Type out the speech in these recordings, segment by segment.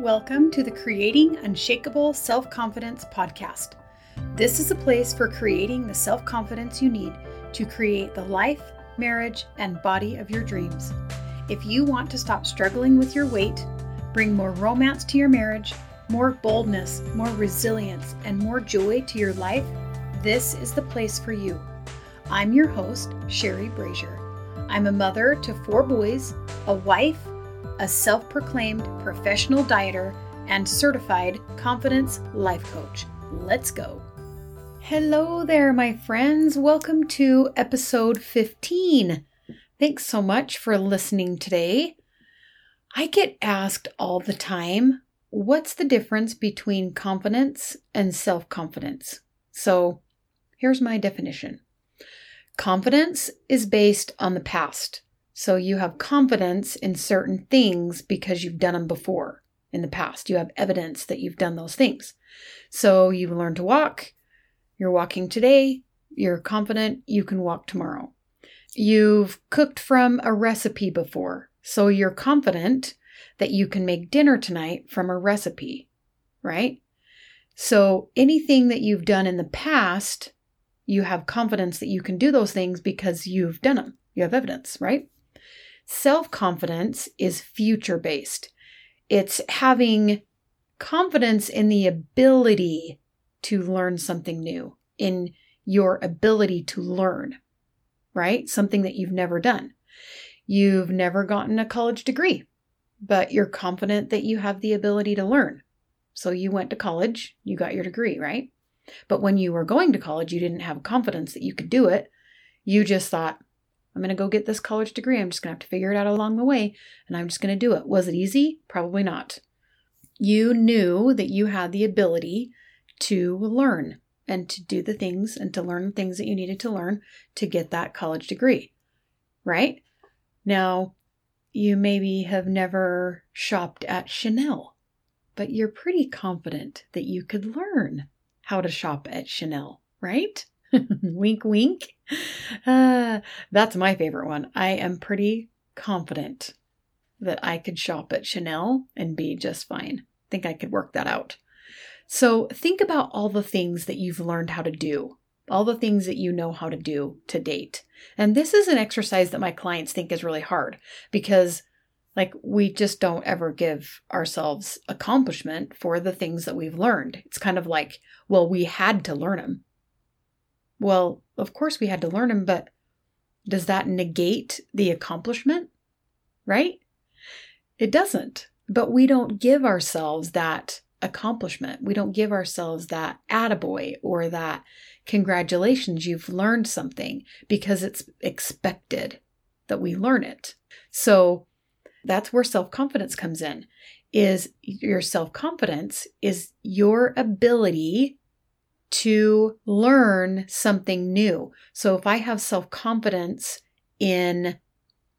Welcome to the Creating Unshakable Self Confidence podcast. This is a place for creating the self confidence you need to create the life, marriage, and body of your dreams. If you want to stop struggling with your weight, bring more romance to your marriage, more boldness, more resilience, and more joy to your life, this is the place for you. I'm your host, Sherry Brazier. I'm a mother to four boys, a wife, a self proclaimed professional dieter, and certified confidence life coach. Let's go. Hello there, my friends. Welcome to episode 15. Thanks so much for listening today. I get asked all the time what's the difference between confidence and self confidence? So here's my definition confidence is based on the past. So you have confidence in certain things because you've done them before in the past. You have evidence that you've done those things. So you learn to walk. You're walking today. You're confident you can walk tomorrow. You've cooked from a recipe before. So you're confident that you can make dinner tonight from a recipe, right? So anything that you've done in the past, you have confidence that you can do those things because you've done them. You have evidence, right? Self confidence is future based, it's having confidence in the ability to learn something new, in your ability to learn, right? Something that you've never done. You've never gotten a college degree, but you're confident that you have the ability to learn. So you went to college, you got your degree, right? But when you were going to college, you didn't have confidence that you could do it. You just thought, I'm going to go get this college degree. I'm just going to have to figure it out along the way, and I'm just going to do it. Was it easy? Probably not. You knew that you had the ability to learn and to do the things and to learn the things that you needed to learn to get that college degree, right? Now, you maybe have never shopped at Chanel, but you're pretty confident that you could learn how to shop at Chanel, right? wink, wink. Uh, that's my favorite one. I am pretty confident that I could shop at Chanel and be just fine. I think I could work that out. So think about all the things that you've learned how to do, all the things that you know how to do to date. And this is an exercise that my clients think is really hard because like we just don't ever give ourselves accomplishment for the things that we've learned. It's kind of like, well, we had to learn them. Well, of course we had to learn them, but does that negate the accomplishment? Right? It doesn't. But we don't give ourselves that accomplishment. We don't give ourselves that attaboy or that congratulations, you've learned something because it's expected that we learn it. So that's where self-confidence comes in. Is your self-confidence is your ability to learn something new. So if I have self confidence in,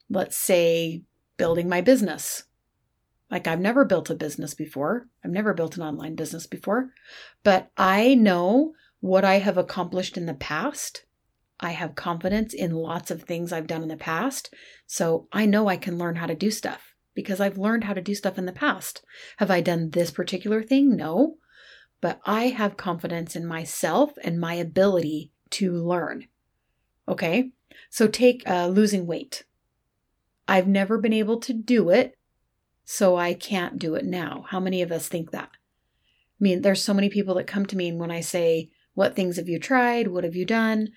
let's say, building my business, like I've never built a business before, I've never built an online business before, but I know what I have accomplished in the past. I have confidence in lots of things I've done in the past. So I know I can learn how to do stuff because I've learned how to do stuff in the past. Have I done this particular thing? No but I have confidence in myself and my ability to learn. Okay, so take uh, losing weight. I've never been able to do it, so I can't do it now. How many of us think that? I mean, there's so many people that come to me, and when I say, What things have you tried? What have you done?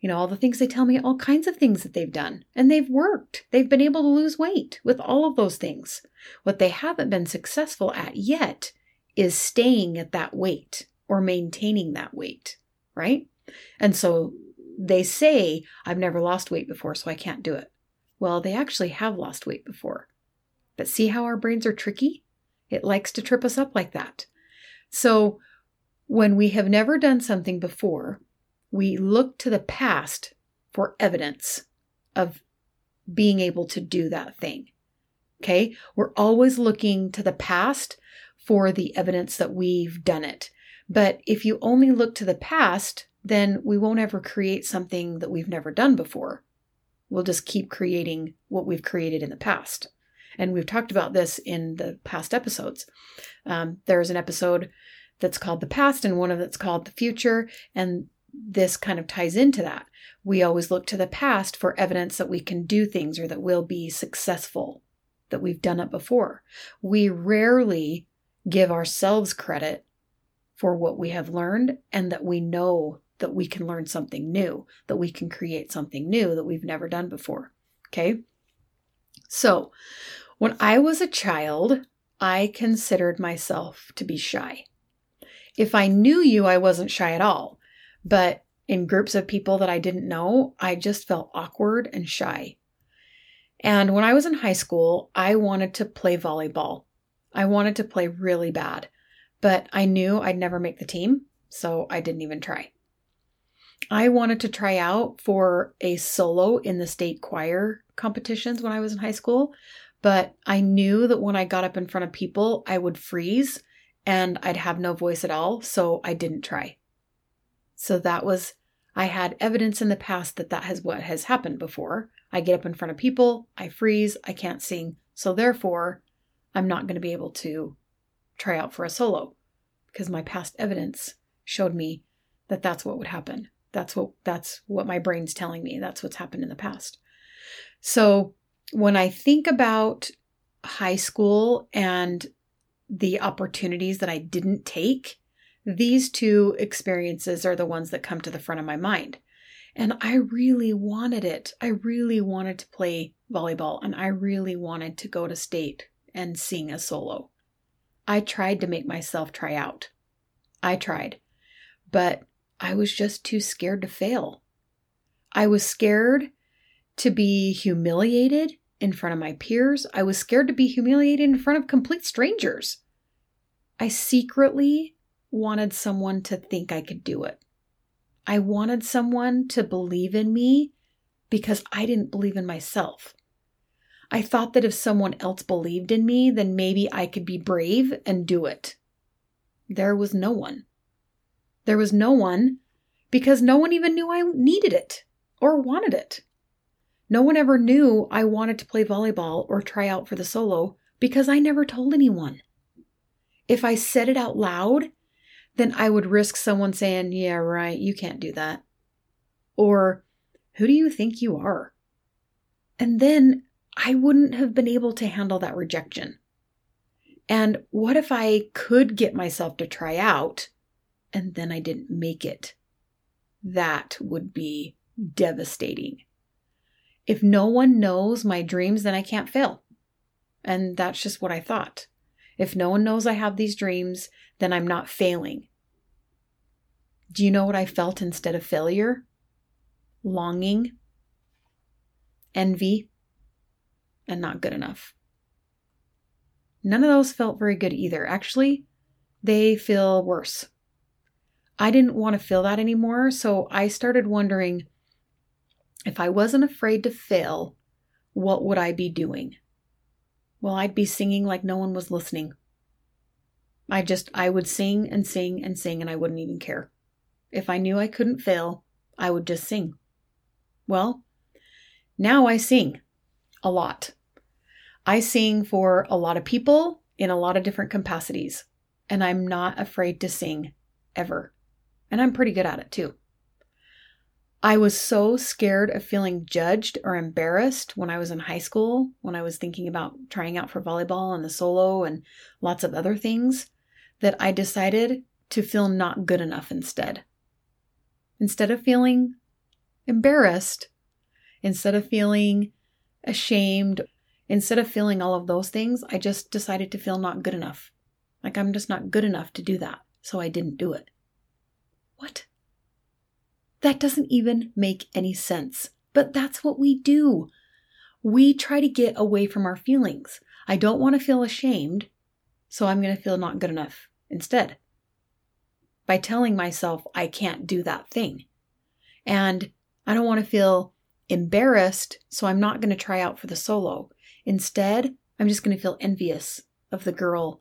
You know, all the things they tell me, all kinds of things that they've done, and they've worked. They've been able to lose weight with all of those things. What they haven't been successful at yet is staying at that weight or maintaining that weight, right? And so they say, I've never lost weight before, so I can't do it. Well, they actually have lost weight before. But see how our brains are tricky? It likes to trip us up like that. So when we have never done something before, we look to the past for evidence of being able to do that thing. Okay? We're always looking to the past for the evidence that we've done it. But if you only look to the past, then we won't ever create something that we've never done before. We'll just keep creating what we've created in the past. And we've talked about this in the past episodes. Um, there's an episode that's called the past and one of that's called the future. And this kind of ties into that. We always look to the past for evidence that we can do things or that we'll be successful, that we've done it before. We rarely give ourselves credit for what we have learned and that we know that we can learn something new, that we can create something new that we've never done before. Okay. So, when I was a child, I considered myself to be shy. If I knew you, I wasn't shy at all. But in groups of people that I didn't know, I just felt awkward and shy. And when I was in high school, I wanted to play volleyball. I wanted to play really bad, but I knew I'd never make the team, so I didn't even try. I wanted to try out for a solo in the state choir competitions when I was in high school, but I knew that when I got up in front of people, I would freeze and I'd have no voice at all, so I didn't try. So that was, I had evidence in the past that that has what has happened before. I get up in front of people, I freeze, I can't sing, so therefore, I'm not going to be able to try out for a solo because my past evidence showed me that that's what would happen. That's what that's what my brain's telling me. That's what's happened in the past. So, when I think about high school and the opportunities that I didn't take, these two experiences are the ones that come to the front of my mind. And I really wanted it. I really wanted to play volleyball and I really wanted to go to state and sing a solo. I tried to make myself try out. I tried, but I was just too scared to fail. I was scared to be humiliated in front of my peers. I was scared to be humiliated in front of complete strangers. I secretly wanted someone to think I could do it. I wanted someone to believe in me because I didn't believe in myself. I thought that if someone else believed in me, then maybe I could be brave and do it. There was no one. There was no one because no one even knew I needed it or wanted it. No one ever knew I wanted to play volleyball or try out for the solo because I never told anyone. If I said it out loud, then I would risk someone saying, Yeah, right, you can't do that. Or, Who do you think you are? And then I wouldn't have been able to handle that rejection. And what if I could get myself to try out and then I didn't make it? That would be devastating. If no one knows my dreams, then I can't fail. And that's just what I thought. If no one knows I have these dreams, then I'm not failing. Do you know what I felt instead of failure? Longing, envy, and not good enough. None of those felt very good either. Actually, they feel worse. I didn't want to feel that anymore, so I started wondering if I wasn't afraid to fail, what would I be doing? Well, I'd be singing like no one was listening. I just, I would sing and sing and sing, and I wouldn't even care. If I knew I couldn't fail, I would just sing. Well, now I sing a lot. I sing for a lot of people in a lot of different capacities, and I'm not afraid to sing ever. And I'm pretty good at it too. I was so scared of feeling judged or embarrassed when I was in high school, when I was thinking about trying out for volleyball and the solo and lots of other things, that I decided to feel not good enough instead. Instead of feeling embarrassed, instead of feeling ashamed. Instead of feeling all of those things, I just decided to feel not good enough. Like I'm just not good enough to do that. So I didn't do it. What? That doesn't even make any sense. But that's what we do. We try to get away from our feelings. I don't want to feel ashamed, so I'm going to feel not good enough instead. By telling myself I can't do that thing. And I don't want to feel embarrassed, so I'm not going to try out for the solo. Instead, I'm just going to feel envious of the girl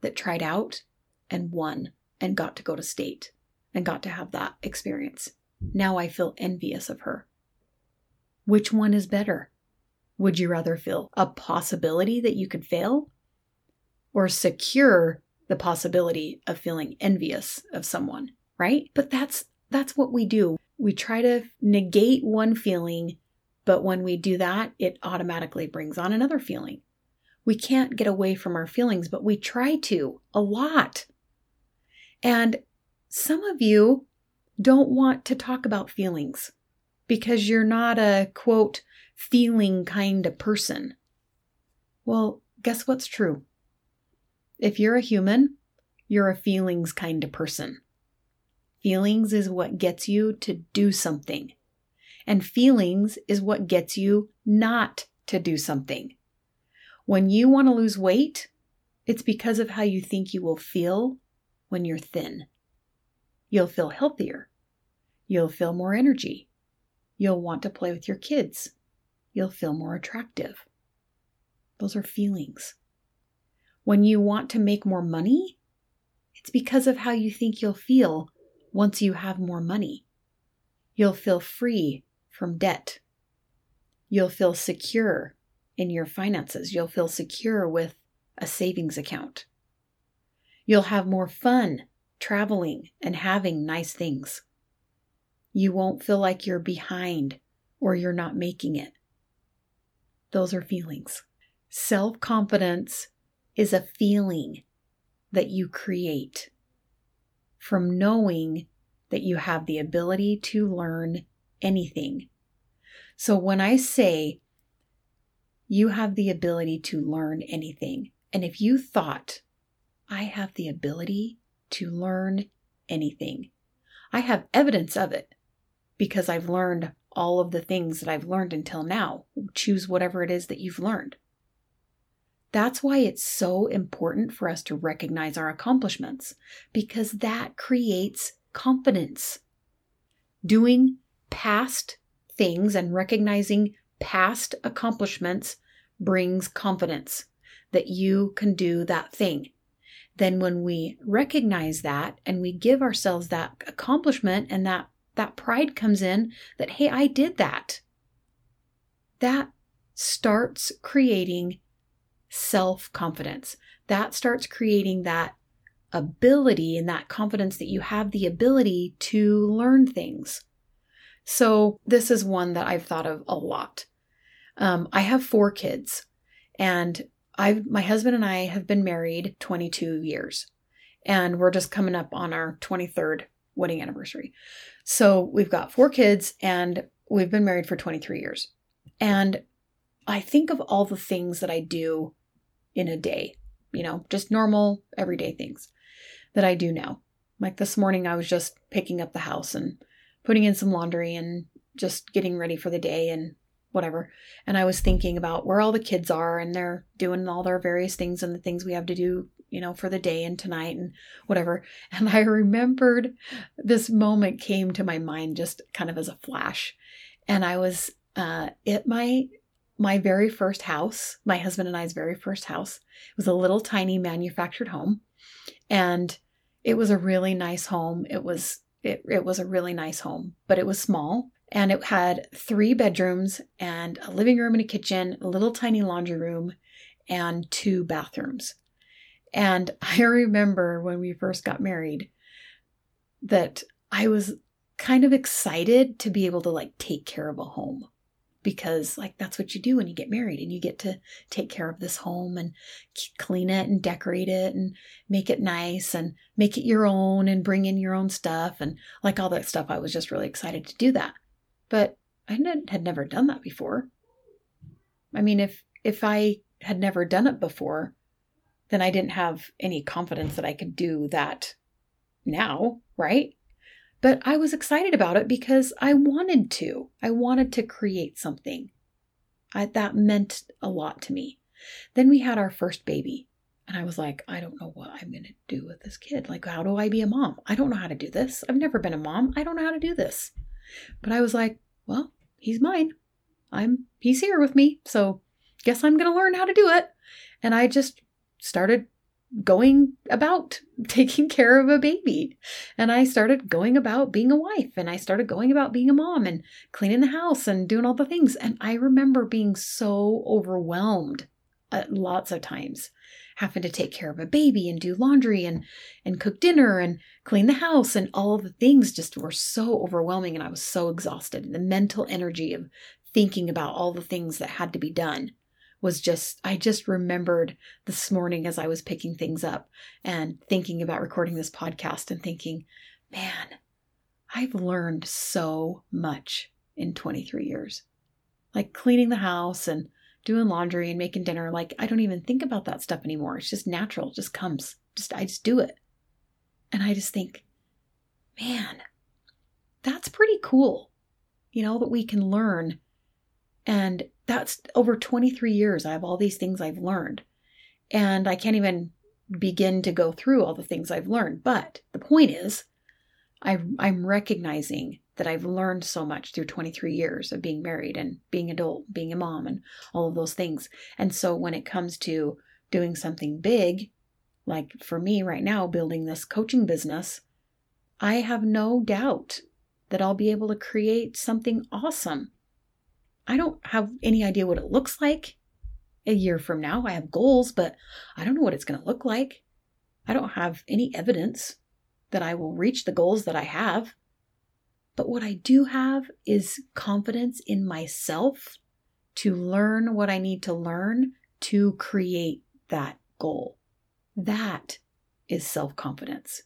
that tried out and won and got to go to state and got to have that experience. Now I feel envious of her. Which one is better? Would you rather feel a possibility that you could fail or secure the possibility of feeling envious of someone, right? But that's that's what we do. We try to negate one feeling, but when we do that, it automatically brings on another feeling. We can't get away from our feelings, but we try to a lot. And some of you don't want to talk about feelings because you're not a quote, feeling kind of person. Well, guess what's true? If you're a human, you're a feelings kind of person. Feelings is what gets you to do something. And feelings is what gets you not to do something. When you want to lose weight, it's because of how you think you will feel when you're thin. You'll feel healthier. You'll feel more energy. You'll want to play with your kids. You'll feel more attractive. Those are feelings. When you want to make more money, it's because of how you think you'll feel once you have more money. You'll feel free from debt. You'll feel secure in your finances. You'll feel secure with a savings account. You'll have more fun traveling and having nice things. You won't feel like you're behind or you're not making it. Those are feelings. Self confidence is a feeling that you create from knowing that you have the ability to learn anything. So when I say you have the ability to learn anything, and if you thought, I have the ability to learn anything, I have evidence of it because I've learned all of the things that I've learned until now. Choose whatever it is that you've learned. That's why it's so important for us to recognize our accomplishments because that creates confidence. Doing past things and recognizing past accomplishments brings confidence that you can do that thing. Then when we recognize that and we give ourselves that accomplishment and that that pride comes in that hey, I did that. That starts creating self confidence. That starts creating that ability and that confidence that you have the ability to learn things. So, this is one that I've thought of a lot. Um, I have four kids, and I, my husband and I have been married 22 years, and we're just coming up on our 23rd wedding anniversary. So, we've got four kids, and we've been married for 23 years. And I think of all the things that I do in a day, you know, just normal, everyday things that I do now. Like this morning, I was just picking up the house and putting in some laundry and just getting ready for the day and whatever. And I was thinking about where all the kids are and they're doing all their various things and the things we have to do, you know, for the day and tonight and whatever. And I remembered this moment came to my mind just kind of as a flash. And I was uh, at my my very first house, my husband and I's very first house, it was a little tiny manufactured home. And it was a really nice home. It was it, it was a really nice home, but it was small and it had three bedrooms and a living room and a kitchen, a little tiny laundry room, and two bathrooms. And I remember when we first got married that I was kind of excited to be able to like take care of a home because like that's what you do when you get married and you get to take care of this home and clean it and decorate it and make it nice and make it your own and bring in your own stuff and like all that stuff. I was just really excited to do that. But I had never done that before. I mean if if I had never done it before then I didn't have any confidence that I could do that now right but I was excited about it because I wanted to. I wanted to create something. I, that meant a lot to me. Then we had our first baby. And I was like, I don't know what I'm going to do with this kid. Like, how do I be a mom? I don't know how to do this. I've never been a mom. I don't know how to do this. But I was like, well, he's mine. I'm he's here with me. So guess I'm going to learn how to do it. And I just started going about taking care of a baby. And I started going about being a wife and I started going about being a mom and cleaning the house and doing all the things. And I remember being so overwhelmed lots of times having to take care of a baby and do laundry and and cook dinner and clean the house and all the things just were so overwhelming and I was so exhausted and the mental energy of thinking about all the things that had to be done was just, I just remembered this morning as I was picking things up and thinking about recording this podcast and thinking, man, I've learned so much in 23 years. Like cleaning the house and doing laundry and making dinner. Like, I don't even think about that stuff anymore. It's just natural, it just comes. Just, I just do it. And I just think, man, that's pretty cool, you know, that we can learn and that's over 23 years. I have all these things I've learned. And I can't even begin to go through all the things I've learned. But the point is, I, I'm recognizing that I've learned so much through 23 years of being married and being adult, being a mom, and all of those things. And so when it comes to doing something big, like for me right now, building this coaching business, I have no doubt that I'll be able to create something awesome I don't have any idea what it looks like a year from now. I have goals, but I don't know what it's going to look like. I don't have any evidence that I will reach the goals that I have. But what I do have is confidence in myself to learn what I need to learn to create that goal. That is self confidence.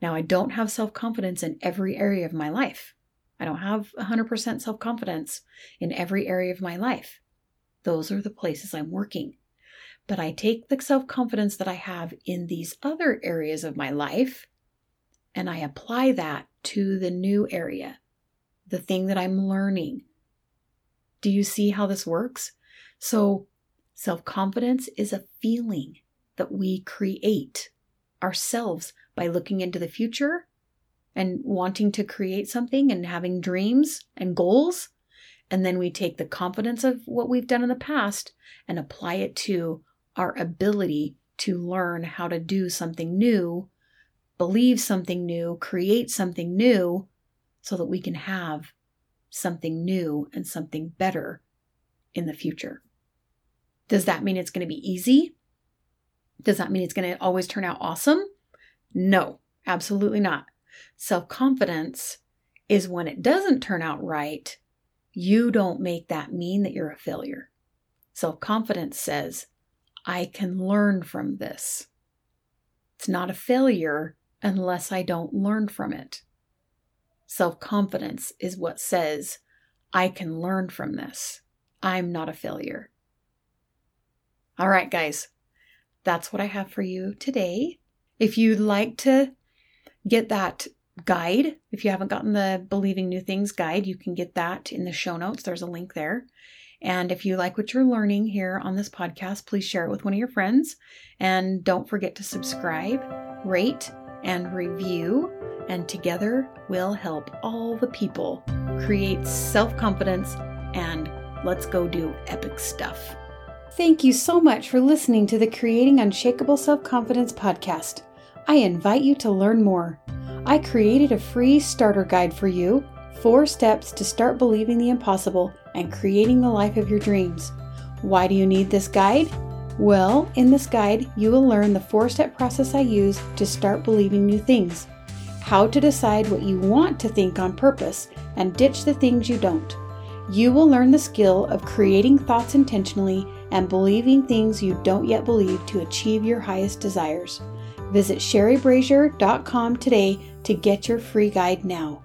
Now, I don't have self confidence in every area of my life. I don't have 100% self confidence in every area of my life. Those are the places I'm working. But I take the self confidence that I have in these other areas of my life and I apply that to the new area, the thing that I'm learning. Do you see how this works? So, self confidence is a feeling that we create ourselves by looking into the future and wanting to create something and having dreams and goals. And then we take the confidence of what we've done in the past and apply it to our ability to learn how to do something new, believe something new, create something new, so that we can have something new and something better in the future. Does that mean it's going to be easy? Does that mean it's going to always turn out awesome? No, absolutely not. Self confidence is when it doesn't turn out right, you don't make that mean that you're a failure. Self confidence says, I can learn from this. It's not a failure unless I don't learn from it. Self confidence is what says, I can learn from this. I'm not a failure. All right, guys, that's what I have for you today. If you'd like to get that guide. If you haven't gotten the Believing New Things guide, you can get that in the show notes. There's a link there. And if you like what you're learning here on this podcast, please share it with one of your friends. And don't forget to subscribe, rate, and review. And together we'll help all the people create self confidence and let's go do epic stuff. Thank you so much for listening to the Creating Unshakable Self Confidence podcast. I invite you to learn more. I created a free starter guide for you four steps to start believing the impossible and creating the life of your dreams. Why do you need this guide? Well, in this guide, you will learn the four step process I use to start believing new things, how to decide what you want to think on purpose, and ditch the things you don't. You will learn the skill of creating thoughts intentionally and believing things you don't yet believe to achieve your highest desires. Visit sherrybrazier.com today to get your free guide now.